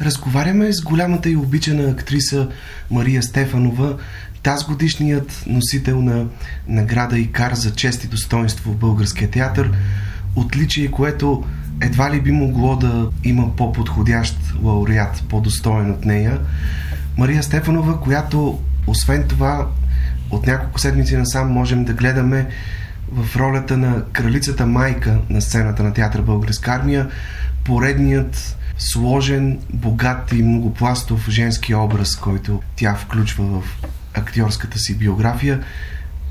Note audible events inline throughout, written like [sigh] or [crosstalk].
Разговаряме с голямата и обичана актриса Мария Стефанова, тази годишният носител на награда Икар за чест и достоинство в българския театър. Отличие, което едва ли би могло да има по-подходящ лауреат, по-достоен от нея. Мария Стефанова, която освен това от няколко седмици насам можем да гледаме в ролята на кралицата майка на сцената на театър Българска армия, поредният сложен, богат и многопластов женски образ, който тя включва в актьорската си биография.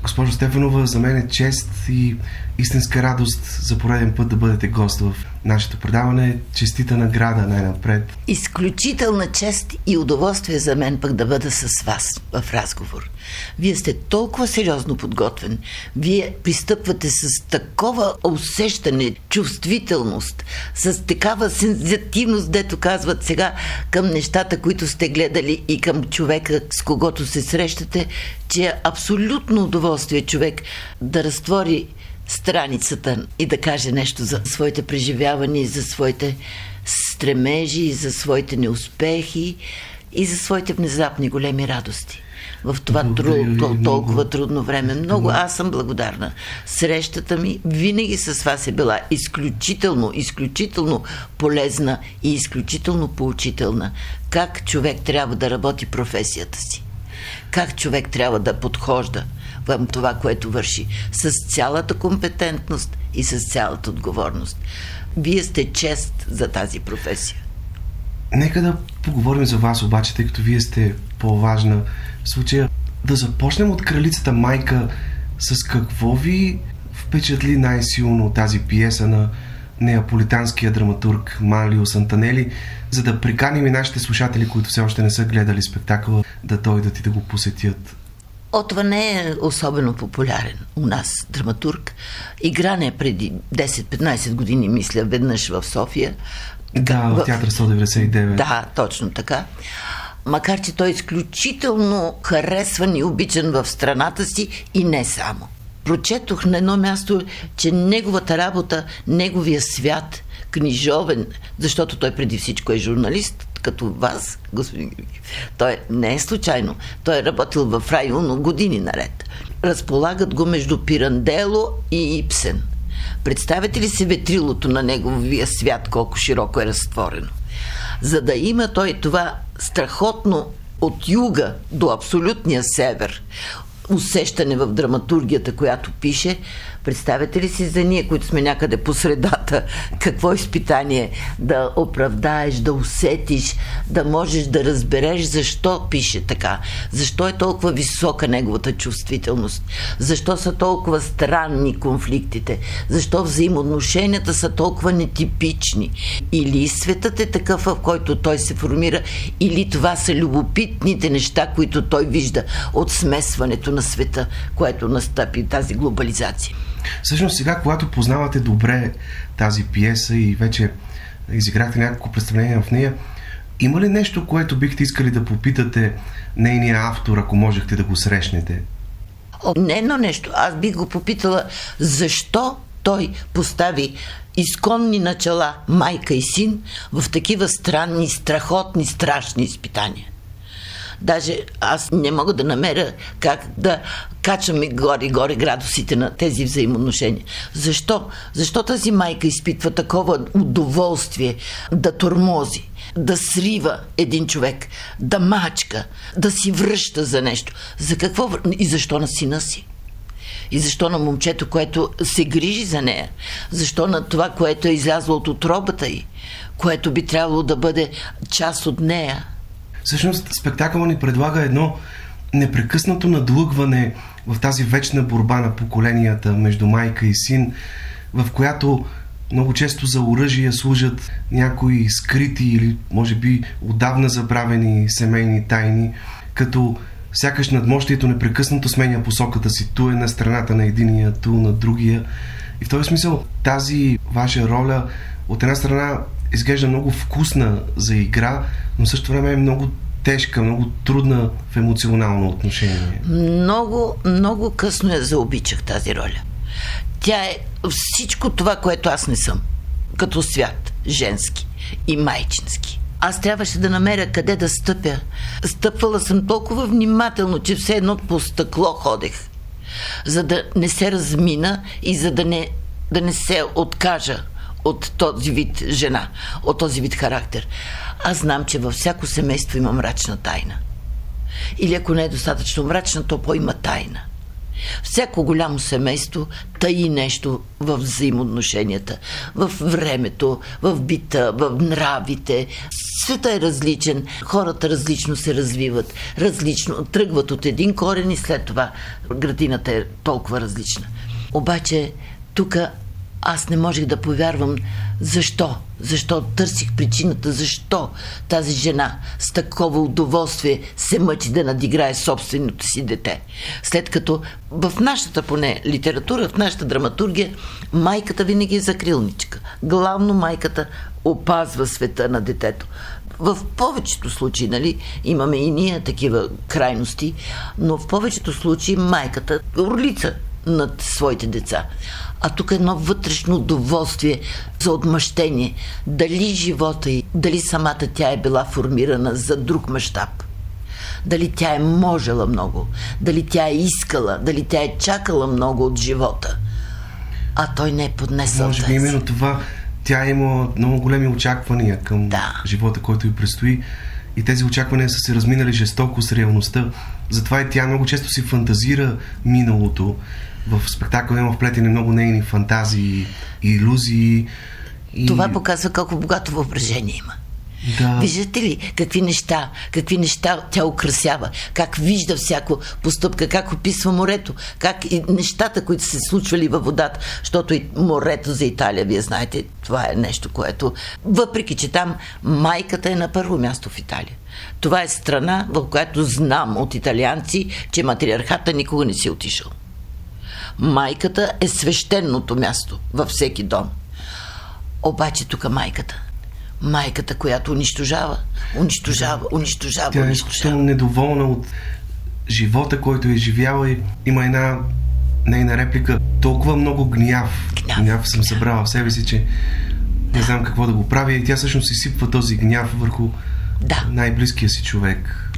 Госпожо Стефанова, за мен е чест и истинска радост за пореден път да бъдете гост в нашето предаване. Честита награда най-напред. Изключителна чест и удоволствие за мен пък да бъда с вас в разговор. Вие сте толкова сериозно подготвен. Вие пристъпвате с такова усещане, чувствителност, с такава сензитивност, дето казват сега към нещата, които сте гледали и към човека, с когото се срещате, че е абсолютно удоволствие човек да разтвори страницата и да каже нещо за своите преживявания, за своите стремежи, за своите неуспехи и за своите внезапни големи радости в това труд, толкова много. трудно време. Много аз съм благодарна. Срещата ми винаги с вас е била изключително, изключително полезна и изключително поучителна. Как човек трябва да работи професията си. Как човек трябва да подхожда към това, което върши. С цялата компетентност и с цялата отговорност. Вие сте чест за тази професия. Нека да поговорим за вас обаче, тъй като вие сте по-важна в случая. Да започнем от кралицата майка. С какво ви впечатли най-силно тази пиеса на неаполитанския драматург Малио Сантанели, за да приканим и нашите слушатели, които все още не са гледали спектакъла, да дойдат и да го посетят. О, това не е особено популярен у нас драматург. Игран е преди 10-15 години, мисля, веднъж в София. Да, в, в театър 199. Да, точно така. Макар, че той е изключително харесван и обичан в страната си и не само. Прочетох на едно място, че неговата работа, неговия свят, книжовен, защото той преди всичко е журналист, като вас, господин Григев. Той не е случайно. Той е работил в районо години наред. Разполагат го между Пирандело и Ипсен. Представете ли си ветрилото на неговия свят, колко широко е разтворено? За да има той това страхотно от юга до абсолютния север усещане в драматургията, която пише, Представете ли си за ние, които сме някъде по средата, какво изпитание да оправдаеш, да усетиш, да можеш да разбереш защо пише така, защо е толкова висока неговата чувствителност, защо са толкова странни конфликтите, защо взаимоотношенията са толкова нетипични. Или светът е такъв, в който той се формира, или това са любопитните неща, които той вижда от смесването на света, което настъпи тази глобализация. Всъщност сега, когато познавате добре тази пиеса и вече изиграхте няколко представления в нея, има ли нещо, което бихте искали да попитате нейния автор, ако можехте да го срещнете? О, не едно нещо. Аз бих го попитала защо той постави изконни начала майка и син в такива странни, страхотни, страшни изпитания. Даже аз не мога да намеря как да качаме горе-горе градусите на тези взаимоотношения. Защо? Защо тази майка изпитва такова удоволствие да тормози? да срива един човек, да мачка, да си връща за нещо. За какво и защо на сина си? И защо на момчето, което се грижи за нея? Защо на това, което е излязло от отробата й? Което би трябвало да бъде част от нея? Всъщност спектакъл ни предлага едно непрекъснато надлъгване в тази вечна борба на поколенията между майка и син, в която много често за оръжия служат някои скрити или може би отдавна забравени семейни тайни, като сякаш надмощието непрекъснато сменя посоката си. Ту е на страната на единия, ту на другия. И в този смисъл тази ваша роля от една страна изглежда много вкусна за игра, но също време е много тежка, много трудна в емоционално отношение. Много, много късно я заобичах тази роля. Тя е всичко това, което аз не съм. Като свят, женски и майчински. аз трябваше да намеря къде да стъпя. Стъпвала съм толкова внимателно, че все едно по стъкло ходех, за да не се размина и за да не, да не се откажа от този вид жена, от този вид характер. Аз знам, че във всяко семейство има мрачна тайна. Или ако не е достатъчно мрачна, то по-има тайна. Всяко голямо семейство таи нещо в взаимоотношенията, в времето, в бита, в нравите. Света е различен, хората различно се развиват, различно тръгват от един корен и след това градината е толкова различна. Обаче тук аз не можех да повярвам защо. Защо търсих причината, защо тази жена с такова удоволствие се мъчи да надиграе собственото си дете. След като в нашата поне литература, в нашата драматургия, майката винаги е закрилничка. Главно майката опазва света на детето. В повечето случаи, нали, имаме и ние такива крайности, но в повечето случаи майката орлица над своите деца а тук е едно вътрешно удоволствие за отмъщение. Дали живота й, дали самата тя е била формирана за друг мащаб. Дали тя е можела много, дали тя е искала, дали тя е чакала много от живота. А той не е поднесъл Може би именно това. Тя има много големи очаквания към да. живота, който й предстои. И тези очаквания са се разминали жестоко с реалността. Затова и тя много често си фантазира миналото в спектакъла има вплетени много нейни фантазии и иллюзии. И... Това показва колко богато въображение има. Да. Виждате ли какви неща, какви неща тя украсява, как вижда всяко постъпка, как описва морето, как и нещата, които се случвали във водата, защото и морето за Италия, вие знаете, това е нещо, което, въпреки че там майката е на първо място в Италия. Това е страна, в която знам от италианци, че матриархата никога не си е отишъл. Майката е свещеното място във всеки дом. Обаче тук майката. Майката, която унищожава, унищожава, унищожава, Тя е изключително недоволна от живота, който е живяла и има една нейна реплика. Толкова много гняв. Гняв, гняв съм събрала в себе си, че не знам какво да го правя и тя всъщност изсипва този гняв върху да. най-близкия си човек.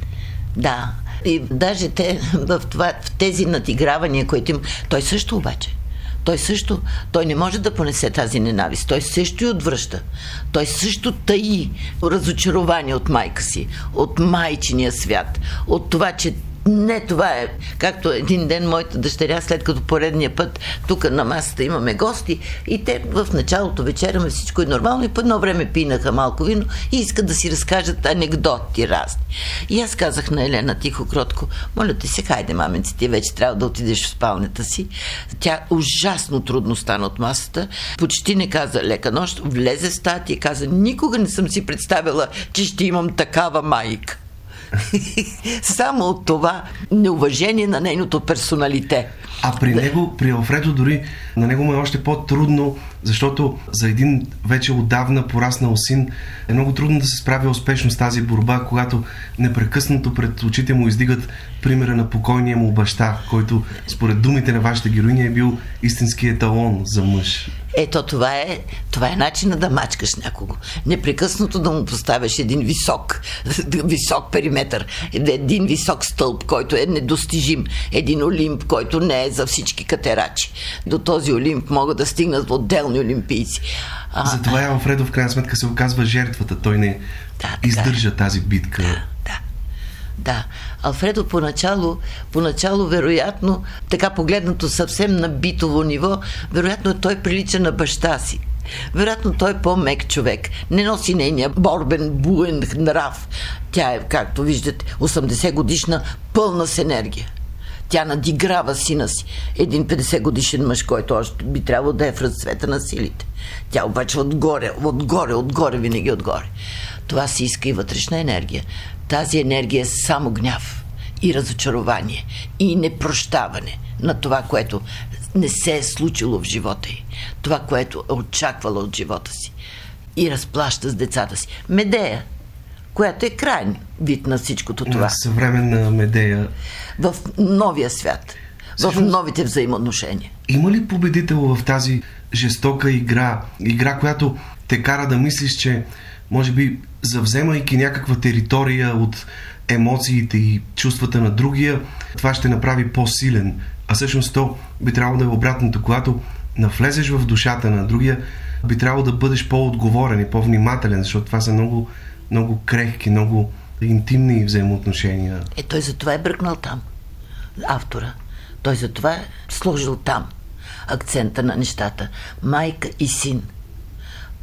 Да, и даже те в, това, в тези надигравания, които им... Той също обаче. Той също, той не може да понесе тази ненавист. Той също и отвръща. Той също таи разочарование от майка си, от майчиния свят, от това, че не, това е. Както един ден моята дъщеря, след като поредния път тук на масата имаме гости и те в началото вечеряме всичко е нормално и по едно време пинаха малко вино и искат да си разкажат анекдоти разни. И аз казах на Елена тихо, кротко, моля те се, хайде, маменци, ти вече трябва да отидеш в спалнята си. Тя ужасно трудно стана от масата, почти не каза лека нощ, влезе в стати и каза, никога не съм си представила, че ще имам такава майка. [laughs] Само от това неуважение на нейното персоналите. А при него, при Алфредо дори, на него му е още по-трудно, защото за един вече отдавна пораснал син е много трудно да се справя успешно с тази борба, когато непрекъснато пред очите му издигат примера на покойния му баща, който според думите на вашата героиня е бил истински еталон за мъж. Ето това е, това е начина да мачкаш някого. Непрекъснато да му поставяш един висок, [laughs] висок периметр, един висок стълб, който е недостижим, един олимп, който не е за всички катерачи. До този олимп могат да стигнат отделни олимпийци. А, Затова Алфредо в крайна сметка се оказва жертвата. Той не да, издържа е. тази битка. Да, да. Да, Алфредо поначало, поначало вероятно, така погледнато съвсем на битово ниво, вероятно той прилича на баща си. Вероятно той е по-мек човек. Не носи нейния борбен, буен нрав. Тя е, както виждате, 80 годишна, пълна с енергия. Тя надиграва сина си. Един 50 годишен мъж, който още би трябвало да е в разцвета на силите. Тя обаче отгоре, отгоре, отгоре, винаги отгоре. Това си иска и вътрешна енергия. Тази енергия е само гняв и разочарование и непрощаване на това, което не се е случило в живота й. Това, което е очаквала от живота си. И разплаща с децата си. Медея, която е крайен вид на всичкото това. Съвременна Медея. В новия свят. В новите взаимоотношения. Има ли победител в тази жестока игра? Игра, която те кара да мислиш, че може би завземайки някаква територия от емоциите и чувствата на другия, това ще направи по-силен. А всъщност то би трябвало да е обратното. Когато навлезеш в душата на другия, би трябвало да бъдеш по-отговорен и по-внимателен, защото това са много, много крехки, много интимни взаимоотношения. Е, той за това е бръкнал там. Автора. Той за това е сложил там акцента на нещата. Майка и син.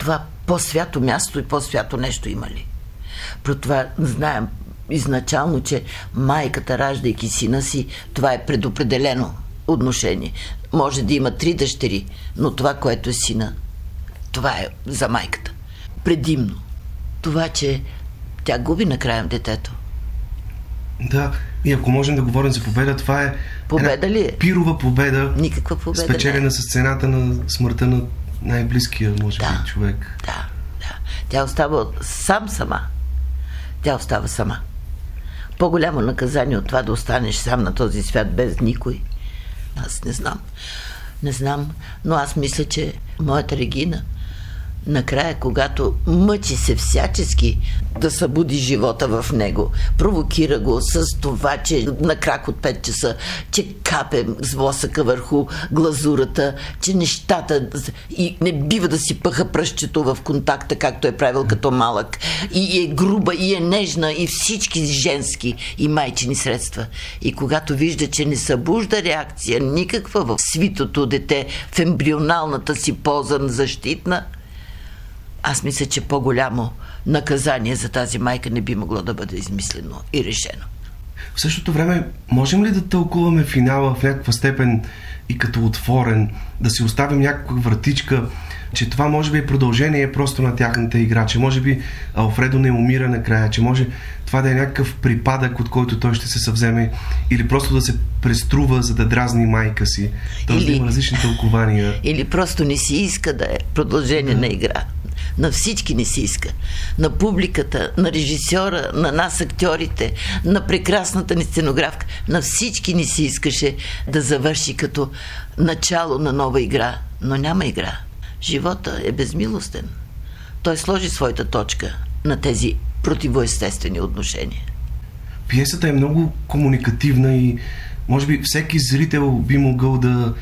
Това по-свято място и по-свято нещо има ли? Про това знаем изначално, че майката, раждайки сина си, това е предопределено отношение. Може да има три дъщери, но това, което е сина, това е за майката. Предимно. Това, че тя губи накрая детето. Да, и ако можем да говорим за победа, това е Победа ли е? пирова победа. Никаква победа. Спечелена не. с цената на смъртта на най-близкия, може да, би, човек. Да, да. Тя остава сам сама. Тя остава сама. По-голямо наказание от това да останеш сам на този свят без никой. Аз не знам. Не знам, но аз мисля, че моята Регина – накрая, когато мъчи се всячески да събуди живота в него, провокира го с това, че на крак от 5 часа, че капе с восъка върху глазурата, че нещата и не бива да си пъха пръщето в контакта, както е правил като малък. И е груба, и е нежна, и всички женски и майчини средства. И когато вижда, че не събужда реакция никаква в свитото дете, в ембрионалната си поза на защитна, аз мисля, че по-голямо наказание за тази майка не би могло да бъде измислено и решено. В същото време, можем ли да тълкуваме финала в някаква степен и като отворен, да си оставим някаква вратичка, че това може би е продължение просто на тяхната игра, че може би Алфредо не умира накрая, че може това да е някакъв припадък, от който той ще се съвземе или просто да се преструва, за да дразни майка си. Тоест или, да има различни тълкования. Или просто не си иска да е продължение да. на игра. На всички не си иска. На публиката, на режисьора, на нас актьорите, на прекрасната ни сценографка. На всички ни си искаше да завърши като начало на нова игра. Но няма игра. Живота е безмилостен. Той сложи своята точка на тези противоестествени отношения. Пиесата е много комуникативна и може би всеки зрител би могъл да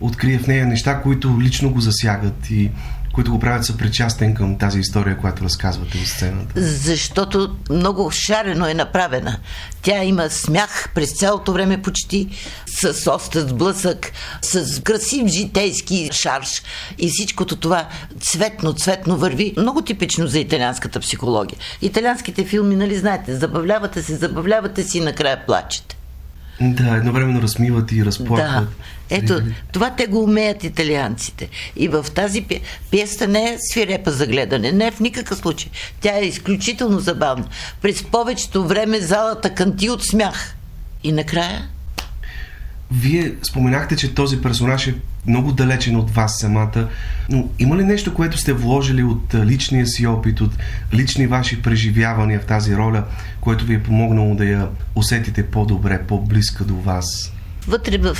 открие в нея неща, които лично го засягат и които го правят съпричастен към тази история, която разказвате в сцената? Защото много шарено е направена. Тя има смях през цялото време почти, с остър сблъсък, с красив житейски шарш и всичкото това цветно, цветно върви. Много типично за италианската психология. Италианските филми, нали знаете, забавлявате се, забавлявате си и накрая плачете. Да, едновременно размиват и разплакват. Да. Ето, това те го умеят италианците. И в тази пиеста не е свирепа за гледане, не е в никакъв случай. Тя е изключително забавна. През повечето време залата канти от смях. И накрая вие споменахте, че този персонаж е много далечен от вас самата, но има ли нещо, което сте вложили от личния си опит, от лични ваши преживявания в тази роля, което ви е помогнало да я усетите по-добре, по-близка до вас? Вътре в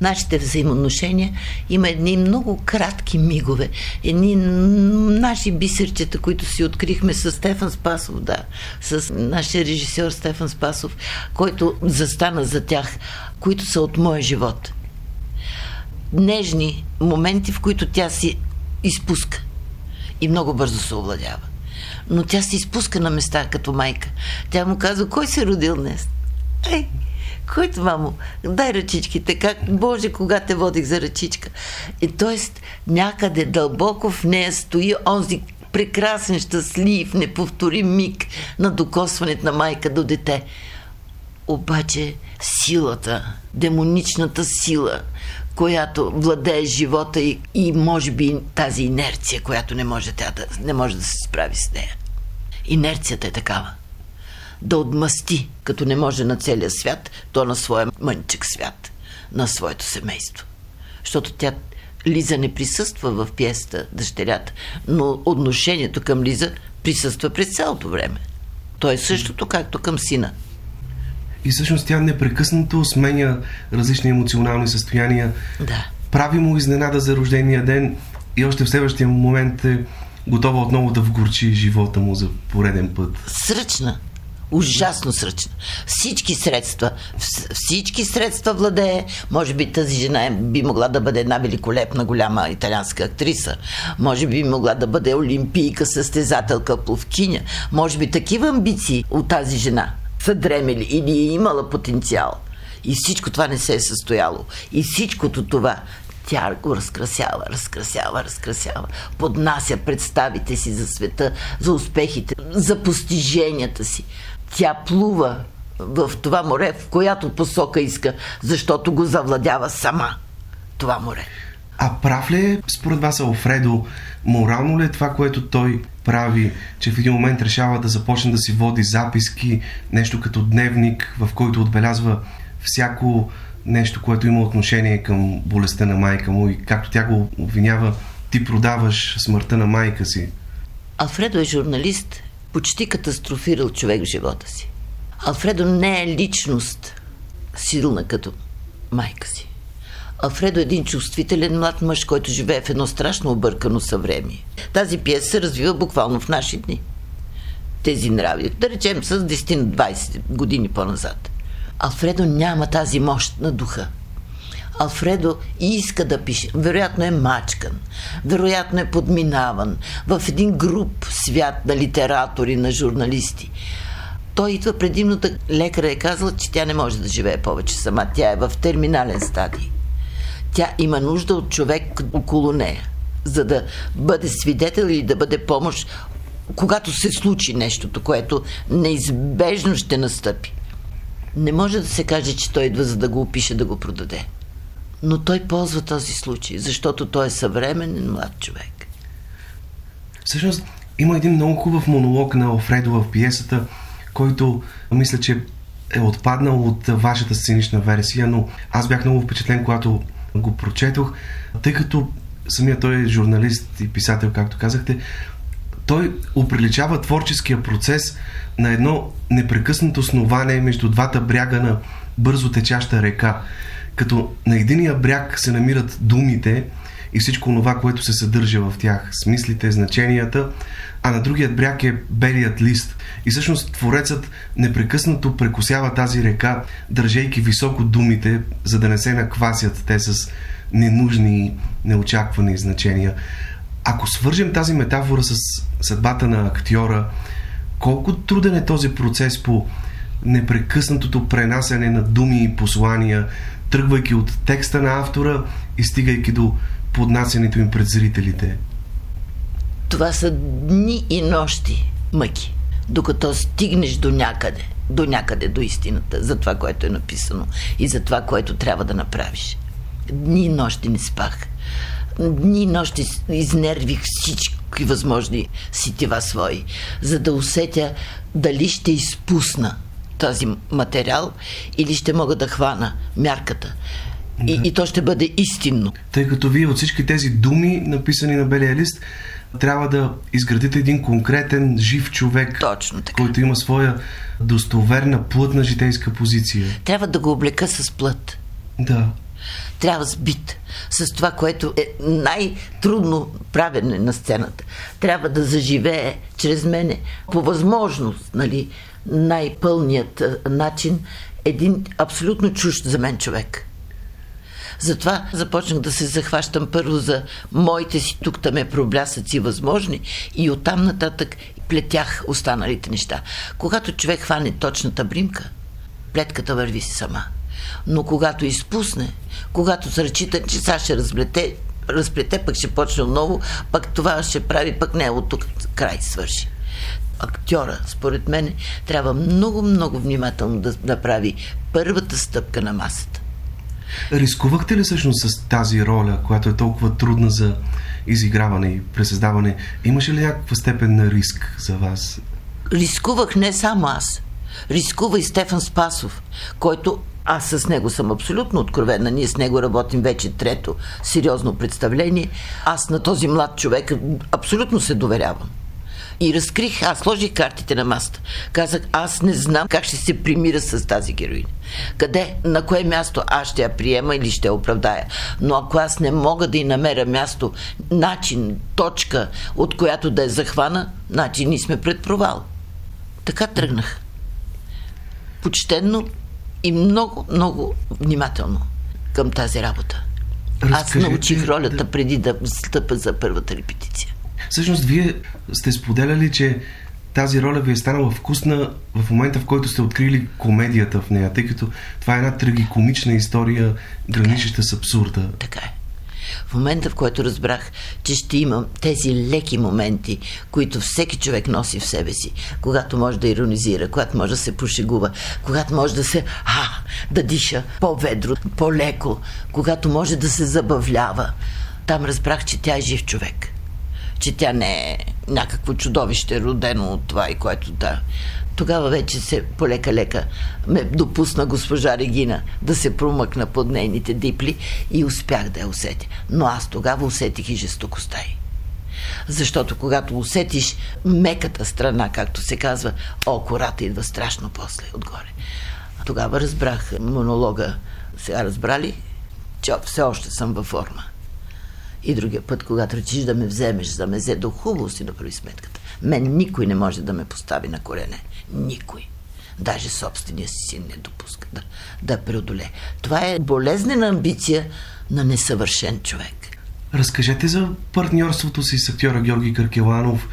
нашите взаимоотношения има едни много кратки мигове, едни наши бисерчета, които си открихме с Стефан Спасов, да, с нашия режисьор Стефан Спасов, който застана за тях, които са от моя живот. Нежни моменти, в които тя си изпуска и много бързо се овладява. Но тя се изпуска на места като майка. Тя му казва, кой се родил днес? Ей, който, мамо, дай ръчичките, как, Боже, кога те водих за ръчичка. И т.е. някъде дълбоко в нея стои онзи прекрасен, щастлив, неповторим миг на докосването на майка до дете. Обаче силата, демоничната сила, която владее живота и, и може би тази инерция, която не може, тя да, не може да се справи с нея. Инерцията е такава да отмъсти, като не може на целия свят, то на своя мънчик свят, на своето семейство. Защото тя Лиза не присъства в пиеста Дъщерята, но отношението към Лиза присъства през цялото време. То е същото, както към сина. И всъщност тя непрекъснато сменя различни емоционални състояния. Да. Прави му изненада за рождения ден и още в следващия момент е готова отново да вгорчи живота му за пореден път. Сръчна. Ужасно сръчна. Всички средства, всички средства владее. Може би тази жена е- би могла да бъде една великолепна голяма италианска актриса. Може би могла да бъде олимпийка, състезателка, пловкиня. Може би такива амбиции от тази жена са дремели или е имала потенциал. И всичко това не се е състояло. И всичкото това тя го разкрасява, разкрасява, разкрасява. Поднася представите си за света, за успехите, за постиженията си. Тя плува в това море, в която посока иска, защото го завладява сама това море. А прав ли е според вас Алфредо? Морално ли е това, което той прави, че в един момент решава да започне да си води записки, нещо като дневник, в който отбелязва всяко нещо, което има отношение към болестта на майка му и както тя го обвинява, ти продаваш смъртта на майка си. Алфредо е журналист, почти катастрофирал човек в живота си. Алфредо не е личност силна като майка си. Алфредо е един чувствителен млад мъж, който живее в едно страшно объркано съвремие. Тази пиеса се развива буквално в наши дни. Тези нрави, да речем с 10-20 години по-назад. Алфредо няма тази мощ на духа. Алфредо иска да пише. Вероятно е мачкан, вероятно е подминаван в един груп свят на литератори, на журналисти. Той идва предимно да лекара е казал, че тя не може да живее повече сама. Тя е в терминален стадий. Тя има нужда от човек около нея, за да бъде свидетел или да бъде помощ, когато се случи нещото, което неизбежно ще настъпи. Не може да се каже, че той идва за да го опише, да го продаде. Но той ползва този случай, защото той е съвременен млад човек. Всъщност, има един много хубав монолог на Алфредо в пиесата, който мисля, че е отпаднал от вашата сценична версия, но аз бях много впечатлен, когато го прочетох, тъй като самия той е журналист и писател, както казахте, той оприличава творческия процес на едно непрекъснато основание между двата бряга на бързо течаща река. Като на единия бряг се намират думите и всичко това, което се съдържа в тях, смислите, значенията, а на другият бряг е белият лист. И всъщност творецът непрекъснато прекусява тази река, държейки високо думите, за да не се наквасят те с ненужни, неочаквани значения. Ако свържем тази метафора с съдбата на актьора, колко труден е този процес по непрекъснатото пренасяне на думи и послания, тръгвайки от текста на автора и стигайки до поднасянето им пред зрителите? Това са дни и нощи мъки, докато стигнеш до някъде, до някъде до истината, за това, което е написано и за това, което трябва да направиш. Дни и нощи не спах. Дни и нощи изнервих всички възможни сетива свои, за да усетя дали ще изпусна този материал или ще мога да хвана мярката. И, да. и то ще бъде истинно. Тъй като вие от всички тези думи, написани на белия лист, трябва да изградите един конкретен, жив човек, Точно така. който има своя достоверна, плътна житейска позиция. Трябва да го облека с плът. Да. Трябва с бит, с това, което е най-трудно правене на сцената. Трябва да заживее чрез мене по възможност, нали, най-пълният начин един абсолютно чужд за мен човек. Затова започнах да се захващам първо за моите си тук там е проблясъци възможни и оттам нататък плетях останалите неща. Когато човек хване точната бримка, плетката върви си сама. Но когато изпусне, когато се ръчита, че сега ще разплете, разплете, пък ще почне отново, пък това ще прави, пък не, от тук край свърши актьора, според мен, трябва много, много внимателно да направи първата стъпка на масата. Рискувахте ли всъщност с тази роля, която е толкова трудна за изиграване и пресъздаване? Имаше ли някаква степен на риск за вас? Рискувах не само аз. Рискува и Стефан Спасов, който аз с него съм абсолютно откровена. Ние с него работим вече трето сериозно представление. Аз на този млад човек абсолютно се доверявам. И разкрих, аз сложих картите на маста. Казах, аз не знам как ще се примира с тази героиня. Къде, на кое място аз ще я приема или ще я оправдая. Но ако аз не мога да й намеря място, начин, точка, от която да я захвана, значи ние сме пред провал. Така тръгнах. Почтенно и много, много внимателно към тази работа. Разкажете, Аз научих ролята преди да стъпа за първата репетиция. Всъщност, вие сте споделяли, че тази роля ви е станала вкусна в момента, в който сте открили комедията в нея, тъй като това е една трагикомична история, граничеща с абсурда. Така е. В момента, в който разбрах, че ще имам тези леки моменти, които всеки човек носи в себе си, когато може да иронизира, когато може да се пошегува, когато може да се а, да диша по-ведро, по-леко, когато може да се забавлява, там разбрах, че тя е жив човек че тя не е някакво чудовище, родено от това и което да. Тогава вече се полека-лека ме допусна госпожа Регина да се промъкна под нейните дипли и успях да я усетя. Но аз тогава усетих и жестокостта й. Защото когато усетиш меката страна, както се казва, о, кората идва страшно после отгоре. Тогава разбрах монолога. Сега разбрали, че все още съм във форма. И другия път, когато речиш да ме вземеш, за ме взе до хубаво си направи сметката. Мен никой не може да ме постави на колене. Никой. Даже собствения си син не допуска да, да преодолее. Това е болезнена амбиция на несъвършен човек. Разкажете за партньорството си с актьора Георги Каркеланов.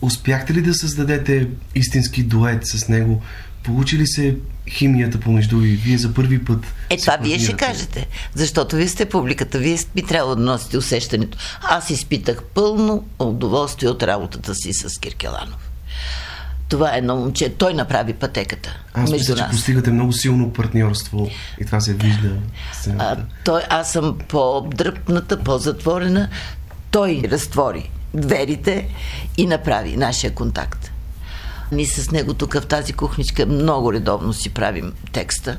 Успяхте ли да създадете истински дует с него? Получи ли се химията помежду ви? Вие за първи път. Е, това вие ще кажете. Защото вие сте публиката. Вие би трябвало да носите усещането. Аз изпитах пълно удоволствие от работата си с Киркеланов. Това е едно момче. Той направи пътеката. Аз мисля, че постигате много силно партньорство и това се вижда. А, той, аз съм по-дръпната, по-затворена. Той разтвори дверите и направи нашия контакт. Ние с него тук в тази кухничка много редовно си правим текста.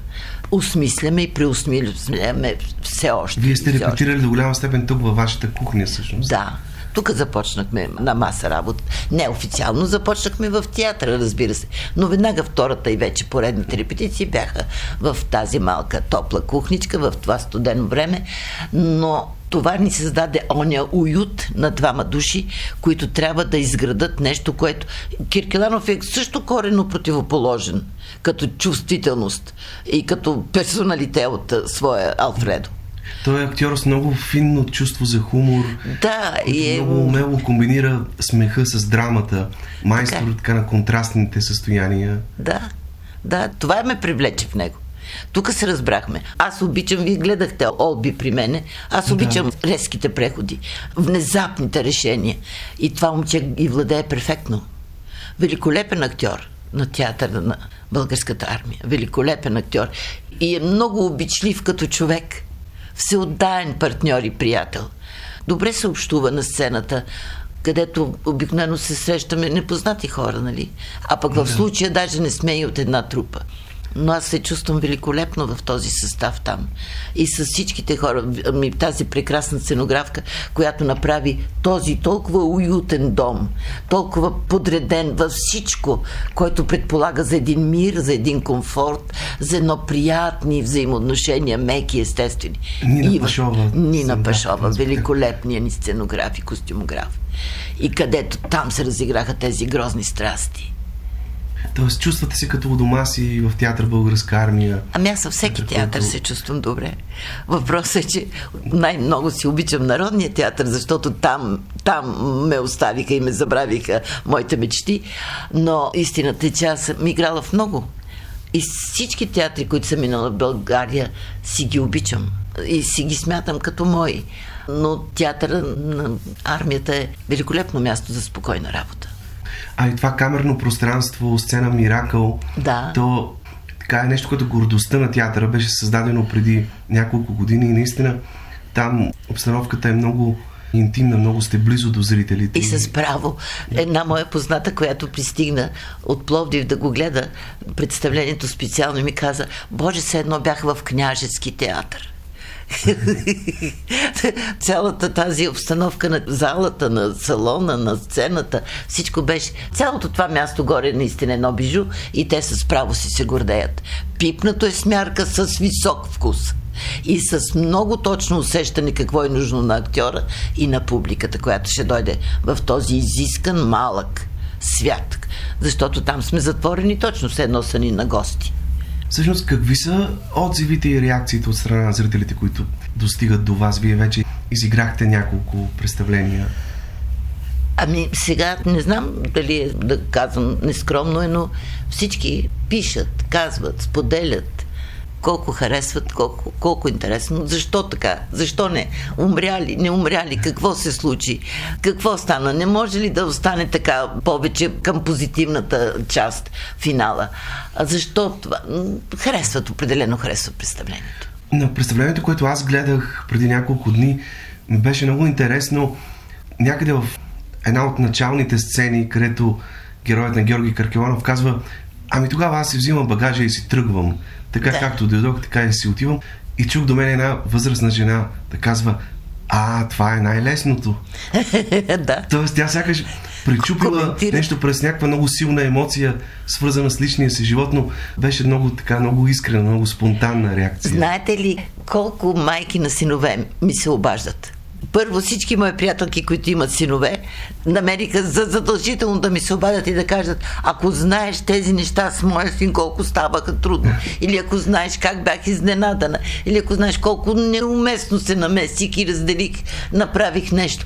Осмисляме и преосмисляме все още. Вие сте репетирали до голяма степен тук във вашата кухня, всъщност. Да. Тук започнахме на маса работа. Неофициално започнахме в театъра, разбира се. Но веднага втората и вече поредните репетиции бяха в тази малка топла кухничка, в това студено време. Но това ни създаде оня уют на двама души, които трябва да изградат нещо, което Киркеланов е също корено противоположен като чувствителност и като персоналите от своя Алфредо. Той е актьор с много финно чувство за хумор. Да, и е... много умело комбинира смеха с драмата. Майстор така, е. така на контрастните състояния. Да, да, това ме привлече в него. Тук се разбрахме. Аз обичам, вие гледахте Олби при мене, аз обичам да. резките преходи, внезапните решения. И това момче ги владее перфектно. Великолепен актьор на театъра на българската армия. Великолепен актьор. И е много обичлив като човек. Всеотдаен партньор и приятел. Добре се общува на сцената където обикновено се срещаме непознати хора, нали? А пък в случая даже не сме и от една трупа но аз се чувствам великолепно в този състав там. И с всичките хора, тази прекрасна сценографка, която направи този толкова уютен дом, толкова подреден във всичко, който предполага за един мир, за един комфорт, за едно приятни взаимоотношения, меки, естествени. Нина и, Пашова. Нина Пашова, великолепния ни сценограф и костюмограф. И където там се разиграха тези грозни страсти. Тоест, чувствате се като у дома си в театър Българска армия. Ами аз във всеки театър се чувствам добре. Въпросът е, че най-много си обичам Народния театър, защото там, там ме оставиха и ме забравиха моите мечти. Но истината е, че аз съм играла в много. И всички театри, които съм минала в България, си ги обичам. И си ги смятам като мои. Но театъра на армията е великолепно място за спокойна работа. А и това камерно пространство, сцена Миракъл, да. то така е нещо, което гордостта на театъра беше създадено преди няколко години и наистина там обстановката е много интимна, много сте близо до зрителите. И с право. Една моя позната, която пристигна от Пловдив да го гледа представлението специално ми каза, Боже, се едно бях в княжески театър. [laughs] Цялата тази обстановка на залата, на салона, на сцената, всичко беше. Цялото това място горе е наистина едно бижу и те с право си се гордеят. Пипнато е смярка с висок вкус и с много точно усещане какво е нужно на актьора и на публиката, която ще дойде в този изискан малък свят. Защото там сме затворени точно все едно са ни на гости. Всъщност, какви са отзивите и реакциите от страна на зрителите, които достигат до вас? Вие вече изиграхте няколко представления. Ами сега не знам дали е да казвам нескромно е, но всички пишат, казват, споделят колко харесват, колко, колко интересно. Защо така? Защо не? Умряли, не умряли? Какво се случи? Какво стана? Не може ли да остане така повече към позитивната част, финала? А защо това? Харесват, определено харесват представлението. На представлението, което аз гледах преди няколко дни, ми беше много интересно. Някъде в една от началните сцени, където героят на Георги Каркеланов казва Ами тогава аз си взимам багажа и си тръгвам. Така да. както дойдох, така и си отивам. И чух до мен една възрастна жена да казва, а, това е най-лесното. [laughs] да. Тоест тя сякаш причупила Коментира. нещо през някаква много силна емоция, свързана с личния си живот, но беше много така, много искрена, много спонтанна реакция. Знаете ли колко майки на синове ми се обаждат? Първо всички мои приятелки, които имат синове, намериха за задължително да ми се обадят и да кажат, ако знаеш тези неща с моя син, колко ставаха трудно, или ако знаеш как бях изненадана, или ако знаеш колко неуместно се намесих и разделих, направих нещо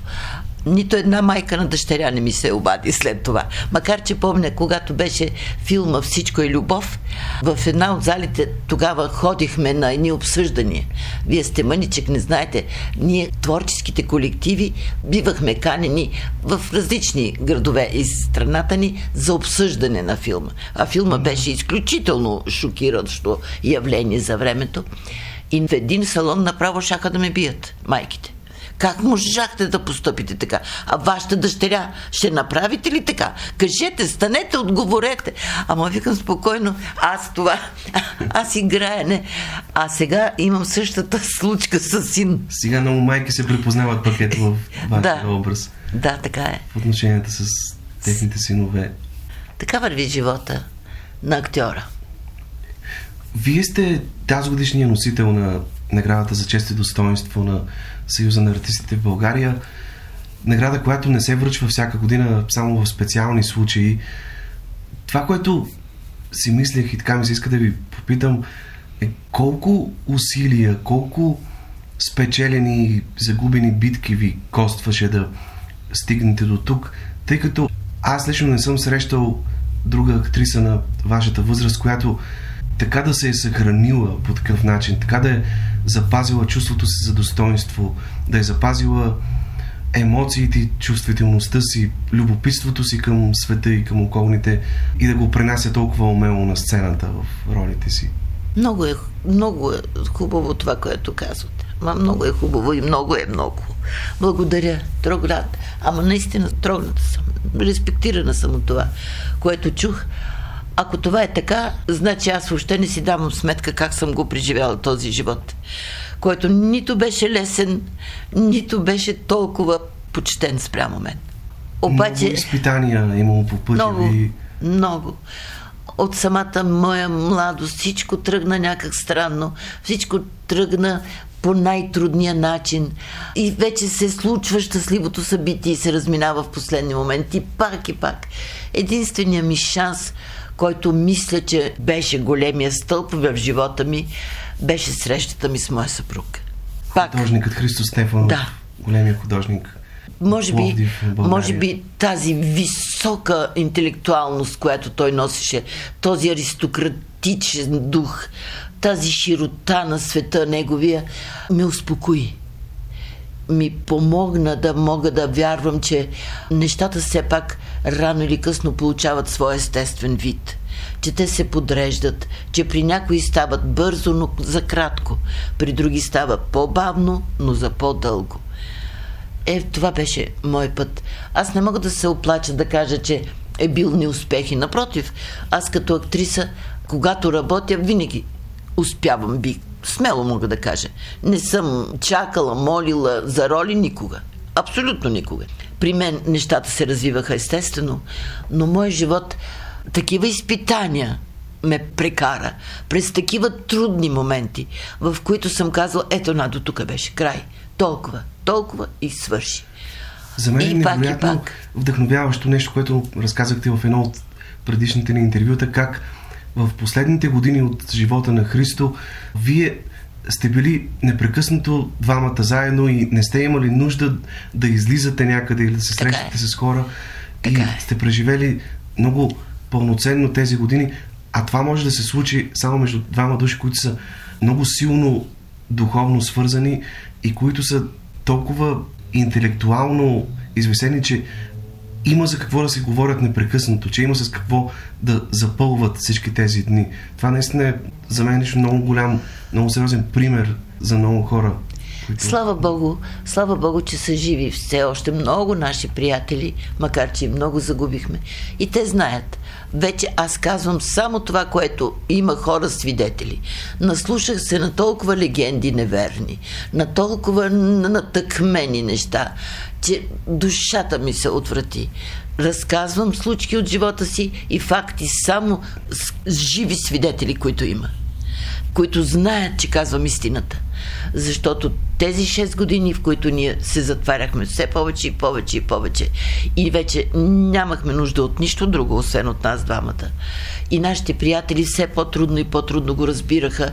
нито една майка на дъщеря не ми се обади след това. Макар, че помня, когато беше филма Всичко е любов, в една от залите тогава ходихме на едни обсъждания. Вие сте мъничек, не знаете. Ние, творческите колективи, бивахме канени в различни градове из страната ни за обсъждане на филма. А филма беше изключително шокиращо явление за времето. И в един салон направо шаха да ме бият майките. Как можахте да поступите така? А вашата дъщеря ще направите ли така? Кажете, станете, отговорете. Ама викам спокойно, аз това, [laughs] аз играя, не. А сега имам същата случка с син. Сега много майки се припознават пакет в [laughs] вашия да. образ. Да, така е. В отношенията с техните синове. Така върви живота на актьора. Вие сте тази годишния носител на наградата за чест достоинство на Съюза на артистите в България. Награда, която не се връчва всяка година, само в специални случаи. Това, което си мислех и така ми се иска да ви попитам, е колко усилия, колко спечелени и загубени битки ви костваше да стигнете до тук, тъй като аз лично не съм срещал друга актриса на вашата възраст, която така да се е съхранила по такъв начин, така да е запазила чувството си за достоинство, да е запазила емоциите, чувствителността си, любопитството си към света и към околните и да го пренася толкова умело на сцената в ролите си. Много е, много е хубаво това, което казвате. Ма много е хубаво и много е много. Благодаря, трогнат. Ама наистина трогната съм. Респектирана съм от това, което чух. Ако това е така, значи аз въобще не си давам сметка как съм го преживяла този живот, който нито беше лесен, нито беше толкова почтен спрямо мен. Обаче, много изпитания имало по пътя много, ви. Много. От самата моя младост всичко тръгна някак странно. Всичко тръгна по най-трудния начин. И вече се случва щастливото събитие и се разминава в последния момент. И пак и пак. Единственият ми шанс който мисля, че беше големия стълб в живота ми, беше срещата ми с моя съпруг. Пак. Художникът Христо Стефанов. Да. Големия художник. Може би, може би тази висока интелектуалност, която той носеше, този аристократичен дух, тази широта на света неговия, ме успокои ми помогна да мога да вярвам, че нещата все пак рано или късно получават своя естествен вид. Че те се подреждат, че при някои стават бързо, но за кратко, при други става по-бавно, но за по-дълго. Е, това беше мой път. Аз не мога да се оплача да кажа, че е бил неуспех и напротив. Аз като актриса, когато работя, винаги успявам би смело мога да кажа. Не съм чакала, молила за роли никога. Абсолютно никога. При мен нещата се развиваха естествено, но мой живот такива изпитания ме прекара през такива трудни моменти, в които съм казала, ето на до тук беше край. Толкова, толкова и свърши. За мен е невероятно вдъхновяващо нещо, което разказахте в едно от предишните ни интервюта, как в последните години от живота на Христо, вие сте били непрекъснато двамата заедно и не сте имали нужда да излизате някъде или да се срещате е. с хора. Така и е. сте преживели много пълноценно тези години. А това може да се случи само между двама души, които са много силно духовно свързани и които са толкова интелектуално извесени, че има за какво да си говорят непрекъснато, че има с какво да запълват всички тези дни. Това наистина е за мен нещо много голям, много сериозен пример за много хора. Които... Слава Богу, слава Богу, че са живи все още много наши приятели, макар че много загубихме. И те знаят. Вече аз казвам само това, което има хора свидетели. Наслушах се на толкова легенди неверни, на толкова натъкмени неща, че душата ми се отврати. Разказвам случки от живота си и факти само с живи свидетели, които има които знаят, че казвам истината. Защото тези 6 години, в които ние се затваряхме все повече и повече и повече и вече нямахме нужда от нищо друго, освен от нас двамата. И нашите приятели все по-трудно и по-трудно го разбираха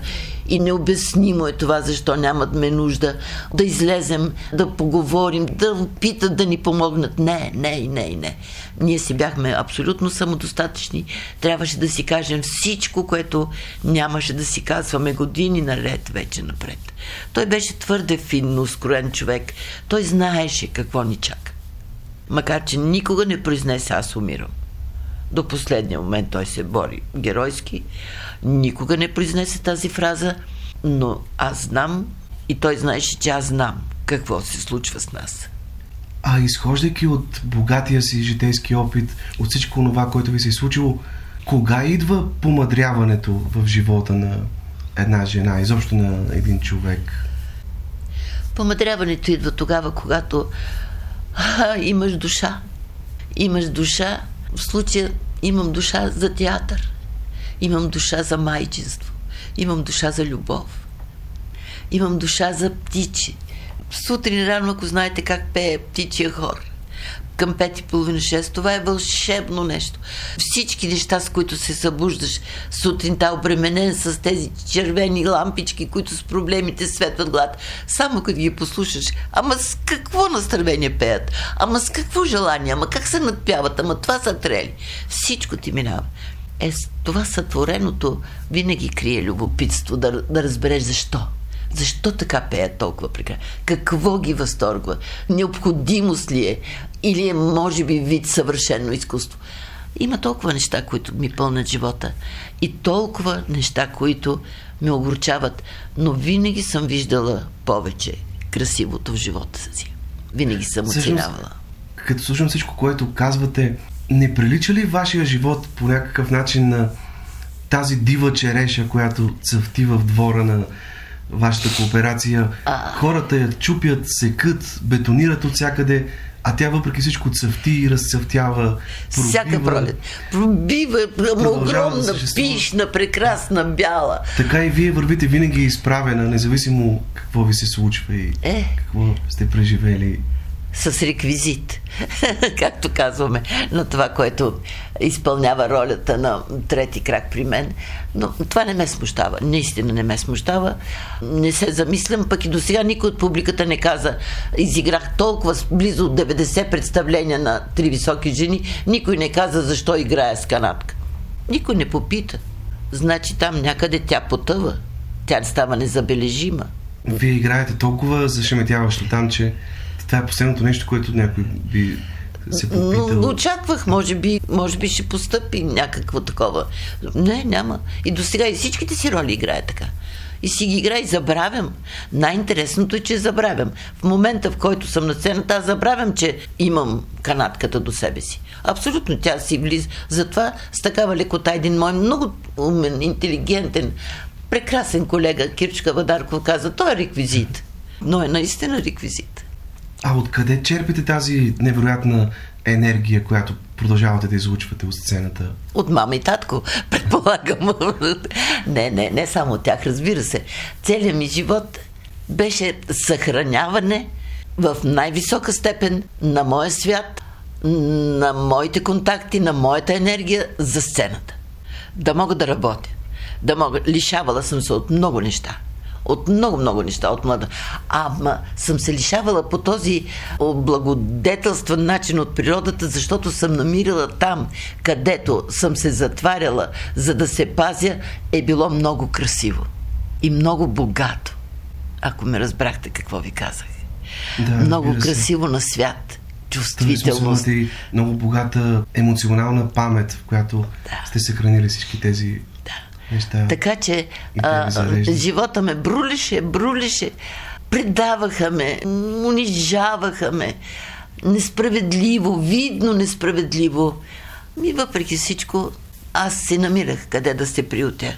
и необяснимо е това, защо нямаме нужда да излезем, да поговорим, да питат да ни помогнат. Не, не, не, не. Ние си бяхме абсолютно самодостатъчни. Трябваше да си кажем всичко, което нямаше да си казваме години наред вече напред. Той беше твърде финно скроен човек. Той знаеше какво ни чака. Макар, че никога не произнесе аз умирам. До последния момент той се бори геройски. Никога не произнесе тази фраза, но аз знам и той знаеше, че аз знам какво се случва с нас. А изхождайки от богатия си житейски опит, от всичко това, което ви се е случило, кога идва помадряването в живота на една жена, изобщо на един човек? Помадряването идва тогава, когато а, имаш душа. Имаш душа. В случая имам душа за театър. Имам душа за майчинство. Имам душа за любов. Имам душа за птичи. Сутрин рано, ако знаете как пее птичия хор – към пет и половина, шест. Това е вълшебно нещо. Всички неща, с които се събуждаш сутринта, обременен с тези червени лампички, които с проблемите светват глад. Само като ги послушаш, ама с какво настървение пеят, ама с какво желание, ама как се надпяват, ама това са трели. Всичко ти минава. Е, това сътвореното винаги крие любопитство да, да разбереш защо. Защо така пеят толкова прекрасно? Какво ги възторгва? Необходимост ли е? Или е, може би, вид съвършено изкуство? Има толкова неща, които ми пълнят живота. И толкова неща, които ме огорчават. Но винаги съм виждала повече красивото в живота си. Винаги съм оценявала. Като слушам всичко, което казвате, не прилича ли вашия живот по някакъв начин на тази дива череша, която цъфти в двора на вашата кооперация. А... Хората я чупят, секат, бетонират от всякъде, а тя въпреки всичко цъфти и разцъфтява. Пробива, Всяка пролет. Пробива, огромна, да пишна, прекрасна, бяла. Така и вие вървите винаги изправена, независимо какво ви се случва и е. какво сте преживели с реквизит, [laughs] както казваме, на това, което изпълнява ролята на трети крак при мен. Но това не ме смущава. Наистина не ме смущава. Не се замислям, пък и до сега никой от публиката не каза. Изиграх толкова близо от 90 представления на три високи жени. Никой не каза защо играя с канатка. Никой не попита. Значи там някъде тя потъва. Тя става незабележима. Вие играете толкова зашеметяващо там, че това е последното нещо, което някой би се попитал. Но очаквах, може би, може би ще постъпи някакво такова. Не, няма. И до сега и всичките си роли играе така. И си ги играе и забравям. Най-интересното е, че забравям. В момента, в който съм на сцената, аз забравям, че имам канатката до себе си. Абсолютно тя си влиза. Затова с такава лекота един мой много умен, интелигентен, прекрасен колега Кирчка Вадарков каза, той е реквизит. Но е наистина реквизит. А откъде черпите тази невероятна енергия, която продължавате да излучвате от сцената? От мама и татко, [laughs] предполагам. не, не, не само от тях, разбира се. Целият ми живот беше съхраняване в най-висока степен на моя свят, на моите контакти, на моята енергия за сцената. Да мога да работя. Да мога. Лишавала съм се от много неща от много-много неща от млада. Ама съм се лишавала по този благодетелстван начин от природата, защото съм намирала там, където съм се затваряла, за да се пазя, е било много красиво и много богато. Ако ме разбрахте какво ви казах. Да, много красиво на свят чувствителност. много богата емоционална памет, в която да. сте съхранили всички тези неща. Така че а, живота ме брулише, брулише, предаваха ме, унижаваха ме, несправедливо, видно несправедливо. И въпреки всичко, аз се намирах къде да се приютя.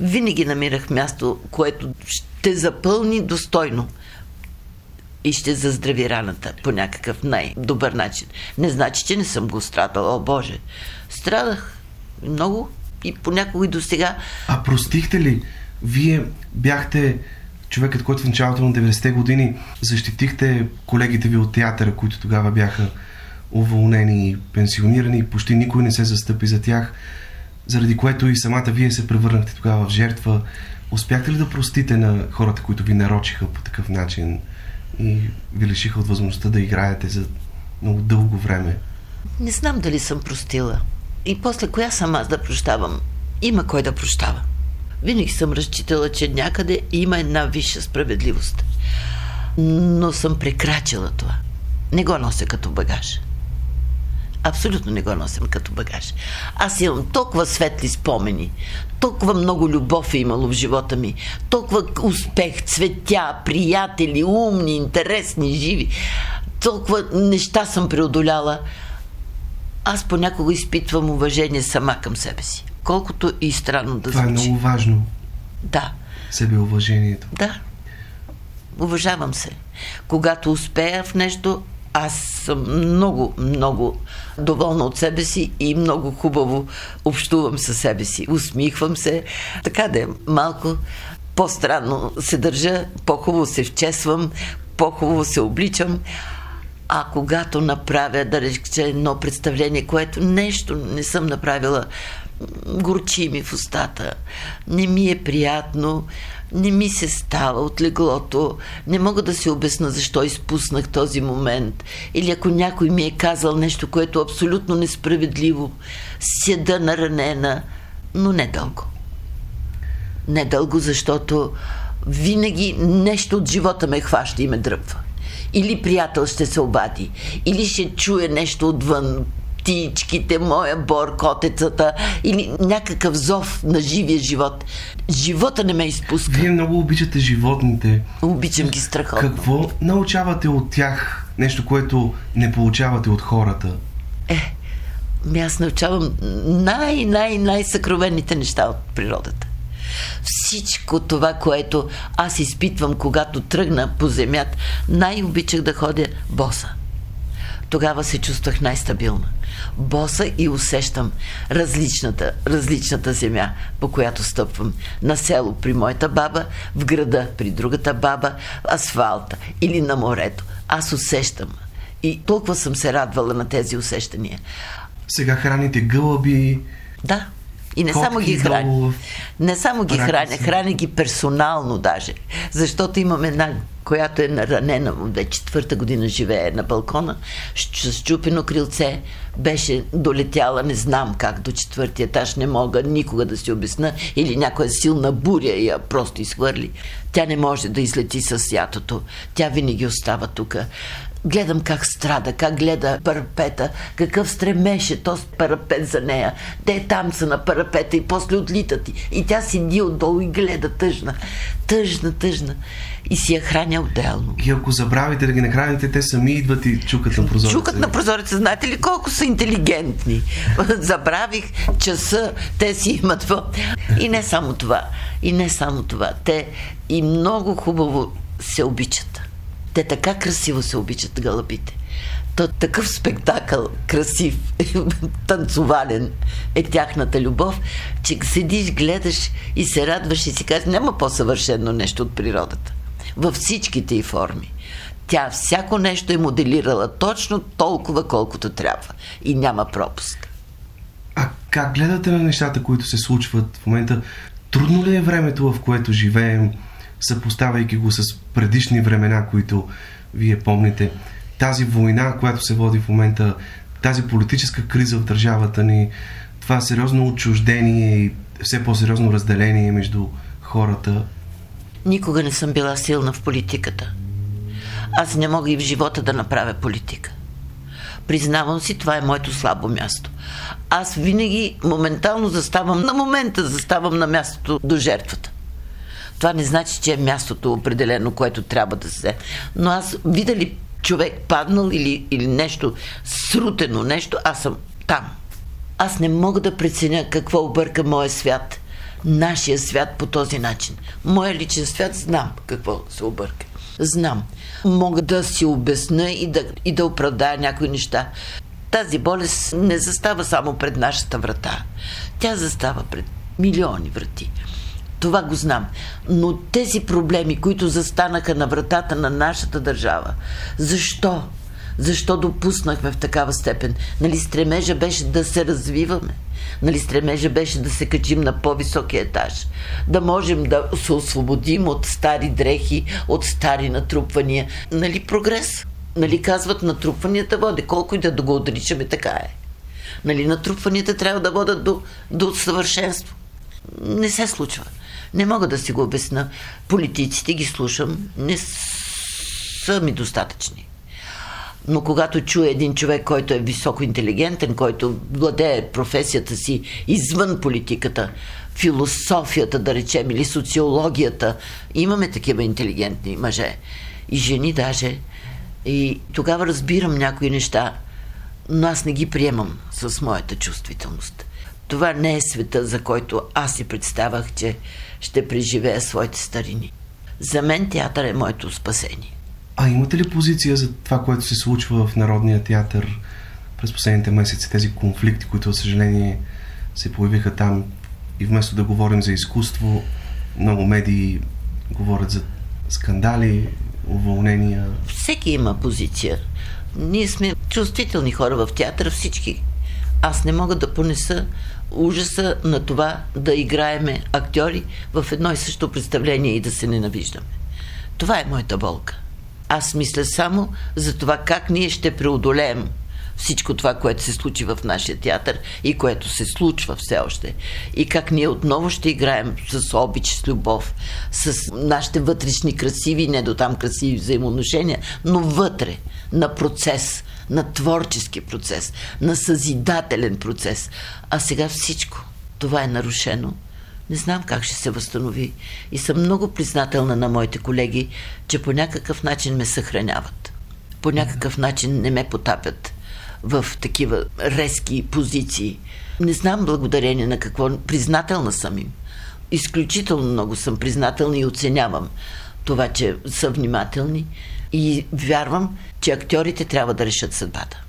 Винаги намирах място, което ще запълни достойно и ще заздрави раната по някакъв най-добър начин. Не значи, че не съм го страдала, о Боже. Страдах много и понякога и до сега. А простихте ли? Вие бяхте човекът, който в началото на 90-те години защитихте колегите ви от театъра, които тогава бяха уволнени и пенсионирани и почти никой не се застъпи за тях, заради което и самата вие се превърнахте тогава в жертва. Успяхте ли да простите на хората, които ви нарочиха по такъв начин и ви лишиха от възможността да играете за много дълго време? Не знам дали съм простила. И после коя съм аз да прощавам? Има кой да прощава. Винаги съм разчитала, че някъде има една висша справедливост. Но съм прекрачила това. Не го нося като багаж. Абсолютно не го носям като багаж. Аз имам толкова светли спомени, толкова много любов е имало в живота ми, толкова успех, цветя, приятели, умни, интересни, живи. Толкова неща съм преодоляла, аз понякога изпитвам уважение сама към себе си. Колкото и странно да Това звучи. Това е много важно. Да. Себеуважението. Да. Уважавам се. Когато успея в нещо, аз съм много, много доволна от себе си и много хубаво общувам със себе си. Усмихвам се. Така да е малко по-странно се държа, по-хубаво се вчесвам, по-хубаво се обличам. А когато направя, да рече, едно представление, което нещо не съм направила, горчи ми в устата, не ми е приятно, не ми се става от леглото, не мога да се обясна защо изпуснах този момент. Или ако някой ми е казал нещо, което е абсолютно несправедливо, седа наранена, но не дълго. Не дълго, защото винаги нещо от живота ме хваща и ме дръпва или приятел ще се обади, или ще чуе нещо отвън, птичките, моя бор, котецата или някакъв зов на живия живот. Живота не ме изпуска. Вие много обичате животните. Обичам ги страхотно. Какво научавате от тях? Нещо, което не получавате от хората? Е, ми аз научавам най-най-най-съкровените неща от природата. Всичко това, което аз изпитвам, когато тръгна по земята, най-обичах да ходя боса. Тогава се чувствах най-стабилна. Боса и усещам различната, различната земя, по която стъпвам. На село при моята баба, в града при другата баба, асфалта или на морето. Аз усещам. И толкова съм се радвала на тези усещания. Сега храните гълъби. Да. И не само ги храня. Не само ги храня, храня ги персонално даже. Защото имам една, която е наранена, вече четвърта година живее на балкона, с чупено крилце, беше долетяла, не знам как, до четвъртия етаж, не мога никога да си обясна, или някоя силна буря я просто изхвърли. Тя не може да излети с ятото. Тя винаги остава тук гледам как страда, как гледа парапета, какъв стремеше този парапет за нея. Те там са на парапета и после отлитат. И тя седи отдолу и гледа тъжна. Тъжна, тъжна. И си я храня отделно. И ако забравите да ги нахраните, те сами идват и чукат на прозореца. Чукат на прозореца. Знаете ли колко са интелигентни? [laughs] Забравих часа, те си имат. И не само това. И не само това. Те и много хубаво се обичат. Те така красиво се обичат гълъбите. То такъв спектакъл, красив, [laughs] танцовален е тяхната любов, че седиш, гледаш и се радваш и си казваш, няма по-съвършено нещо от природата. Във всичките й форми. Тя всяко нещо е моделирала точно толкова, колкото трябва. И няма пропуск. А как гледате на нещата, които се случват в момента? Трудно ли е времето, в което живеем, съпоставяйки го с предишни времена, които вие помните? Тази война, която се води в момента, тази политическа криза в държавата ни, това сериозно отчуждение и все по-сериозно разделение между хората. Никога не съм била силна в политиката. Аз не мога и в живота да направя политика. Признавам си, това е моето слабо място. Аз винаги моментално заставам, на момента заставам на мястото до жертвата. Това не значи, че е мястото определено, което трябва да се. Но аз видя ли човек паднал или, или нещо срутено, нещо, аз съм там. Аз не мога да преценя какво обърка моя свят, нашия свят по този начин. Моя личен свят знам какво се обърка. Знам. Мога да си обясня и да, и да оправдая някои неща. Тази болест не застава само пред нашата врата. Тя застава пред милиони врати. Това го знам. Но тези проблеми, които застанаха на вратата на нашата държава, защо? Защо допуснахме в такава степен? Нали стремежа беше да се развиваме? Нали стремежа беше да се качим на по-високи етаж? Да можем да се освободим от стари дрехи, от стари натрупвания? Нали прогрес? Нали казват натрупванията води? Колко и да го отричаме, така е. Нали натрупванията трябва да водят до, до съвършенство. Не се случва. Не мога да си го обясна. Политиците ги слушам, не са ми достатъчни. Но когато чуя един човек, който е високо интелигентен, който владее професията си извън политиката, философията, да речем, или социологията, имаме такива интелигентни мъже и жени даже. И тогава разбирам някои неща, но аз не ги приемам с моята чувствителност. Това не е света, за който аз си представах, че ще преживея своите старини. За мен театър е моето спасение. А имате ли позиция за това, което се случва в Народния театър през последните месеци, тези конфликти, които, за съжаление, се появиха там и вместо да говорим за изкуство, много медии говорят за скандали, уволнения? Всеки има позиция. Ние сме чувствителни хора в театъра, всички. Аз не мога да понеса ужаса на това да играеме актьори в едно и също представление и да се ненавиждаме. Това е моята болка. Аз мисля само за това как ние ще преодолеем всичко това, което се случи в нашия театър и което се случва все още. И как ние отново ще играем с обич, с любов, с нашите вътрешни красиви, не до там красиви взаимоотношения, но вътре, на процес, на творчески процес, на съзидателен процес. А сега всичко това е нарушено. Не знам как ще се възстанови. И съм много признателна на моите колеги, че по някакъв начин ме съхраняват. По някакъв начин не ме потапят в такива резки позиции. Не знам благодарение на какво. Признателна съм им. Изключително много съм признателна и оценявам това, че са внимателни и вярвам, че актьорите трябва да решат съдбата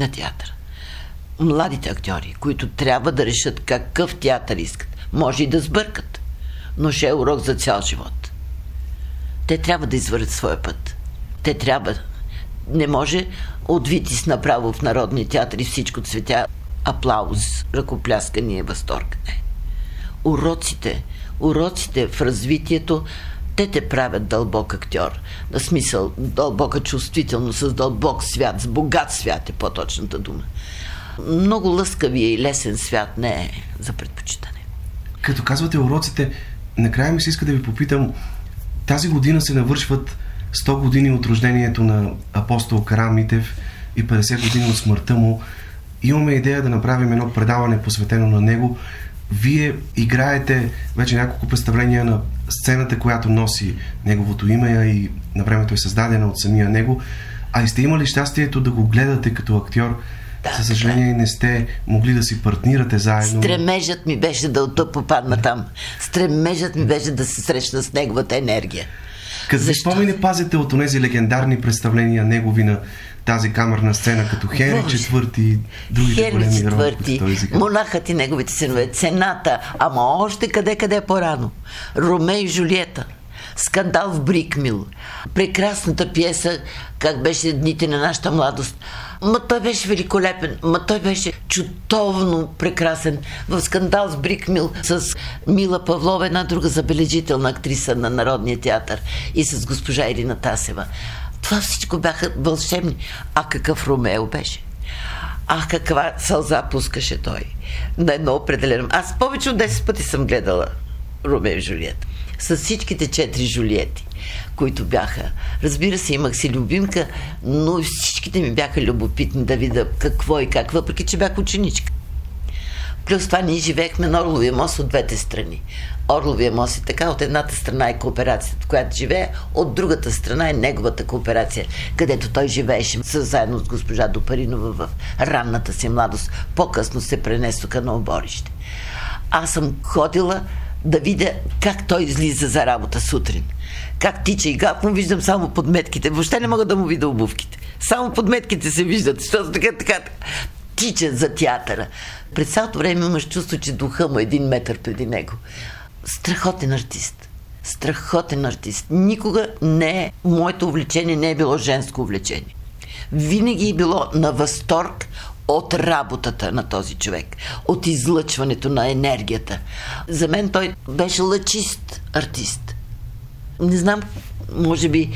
на театъра. Младите актьори, които трябва да решат какъв театър искат, може и да сбъркат, но ще е урок за цял живот. Те трябва да извърят своя път. Те трябва. Не може от Витис направо в Народния театър и всичко цветя аплауз, ръкопляскания, възторг. Не. Уроците, уроците в развитието те те правят дълбок актьор. На смисъл, дълбока чувствителност, с дълбок свят, с богат свят е по-точната дума. Много лъскавия и лесен свят не е за предпочитане. Като казвате уроците, накрая ми се иска да ви попитам, тази година се навършват 100 години от рождението на апостол Каран Митев и 50 години от смъртта му. Имаме идея да направим едно предаване посветено на него. Вие играете вече няколко представления на сцената, която носи неговото име и на времето е създадена от самия него, а и сте имали щастието да го гледате като актьор Да, За съжаление не сте могли да си партнирате заедно. Стремежът ми беше да, да попадна там. Стремежът ми беше да се срещна с неговата енергия. Какви Защо? спомени пазите от тези легендарни представления негови на тази камерна сцена, като Хенри Боже. IV и другите Хенри големи четвърти, монахът и неговите синове, цената, ама още къде-къде по-рано. Роме и Жулиета, скандал в Брикмил, прекрасната пиеса, как беше дните на нашата младост. Ма той беше великолепен, ма той беше чутовно прекрасен. В скандал с Брикмил с Мила Павлова, една друга забележителна актриса на Народния театър и с госпожа Ирина Тасева. Това всичко бяха вълшебни. А какъв Ромео беше? Ах, каква сълза пускаше той на едно определено. Аз повече от 10 пъти съм гледала Ромео и Жулиет. С всичките четири Жулиети, които бяха. Разбира се, имах си любимка, но всичките ми бяха любопитни да видя какво и как, въпреки че бях ученичка. Плюс това ние живеехме на Орловия мост от двете страни. Орловия мост е така, от едната страна е кооперацията, която живее, от другата страна е неговата кооперация, където той живееше заедно с госпожа Допаринова в ранната си младост. По-късно се пренесоха на оборище. Аз съм ходила да видя как той излиза за работа сутрин. Как тича и как му виждам само подметките. Въобще не мога да му видя обувките. Само подметките се виждат, защото така, така, тича за театъра. През цялото време имаш чувство, че духа му е един метър преди него. Страхотен артист. Страхотен артист. Никога не е, моето увлечение не е било женско увлечение. Винаги е било на възторг от работата на този човек, от излъчването на енергията. За мен той беше лъчист артист. Не знам, може би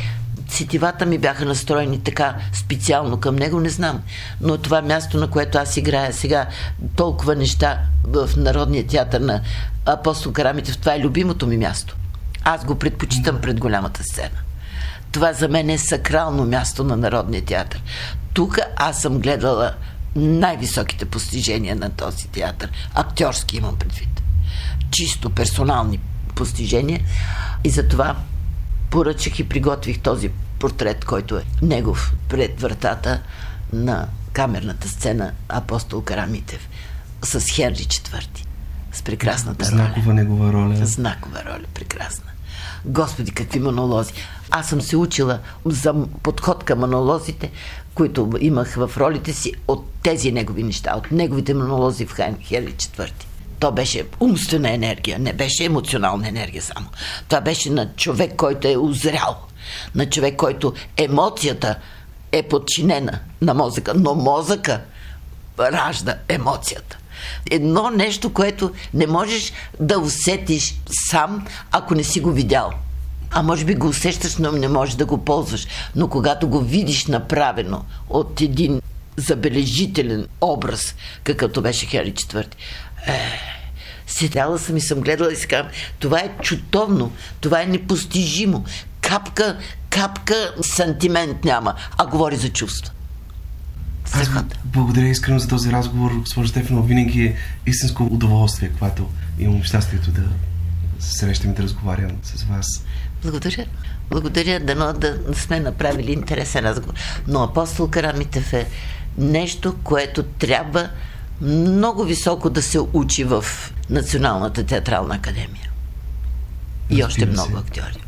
сетивата ми бяха настроени така специално към него, не знам. Но това място, на което аз играя сега толкова неща в Народния театър на Апостол Карамитев, това е любимото ми място. Аз го предпочитам пред голямата сцена. Това за мен е сакрално място на Народния театър. Тук аз съм гледала най-високите постижения на този театър. Актьорски имам предвид. Чисто персонални постижения. И затова поръчах и приготвих този портрет, който е негов пред вратата на камерната сцена Апостол Карамитев с Хенри IV. С прекрасната роля. Знакова негова роля. Знакова роля, прекрасна. Господи, какви монолози. Аз съм се учила за подход към монолозите, които имах в ролите си от тези негови неща, от неговите монолози в Хайн Херли IV. То беше умствена енергия, не беше емоционална енергия само. Това беше на човек, който е озрял, на човек, който емоцията е подчинена на мозъка, но мозъка ражда емоцията. Едно нещо, което не можеш да усетиш сам, ако не си го видял. А може би го усещаш, но не можеш да го ползваш. Но когато го видиш направено от един забележителен образ, какъвто беше Хери IV, е, седяла съм и съм гледала и си казвам, това е чутовно, това е непостижимо. Капка, капка сантимент няма, а говори за чувства. Аз благодаря искрено за този разговор, госпожа Стефанова. Винаги е истинско удоволствие, когато имам щастието да се срещам и да разговарям с вас. Благодаря. Благодаря, дано да сме направили интересен разговор. Но апостол Карамитев е нещо, което трябва много високо да се учи в Националната театрална академия. И още много актьори.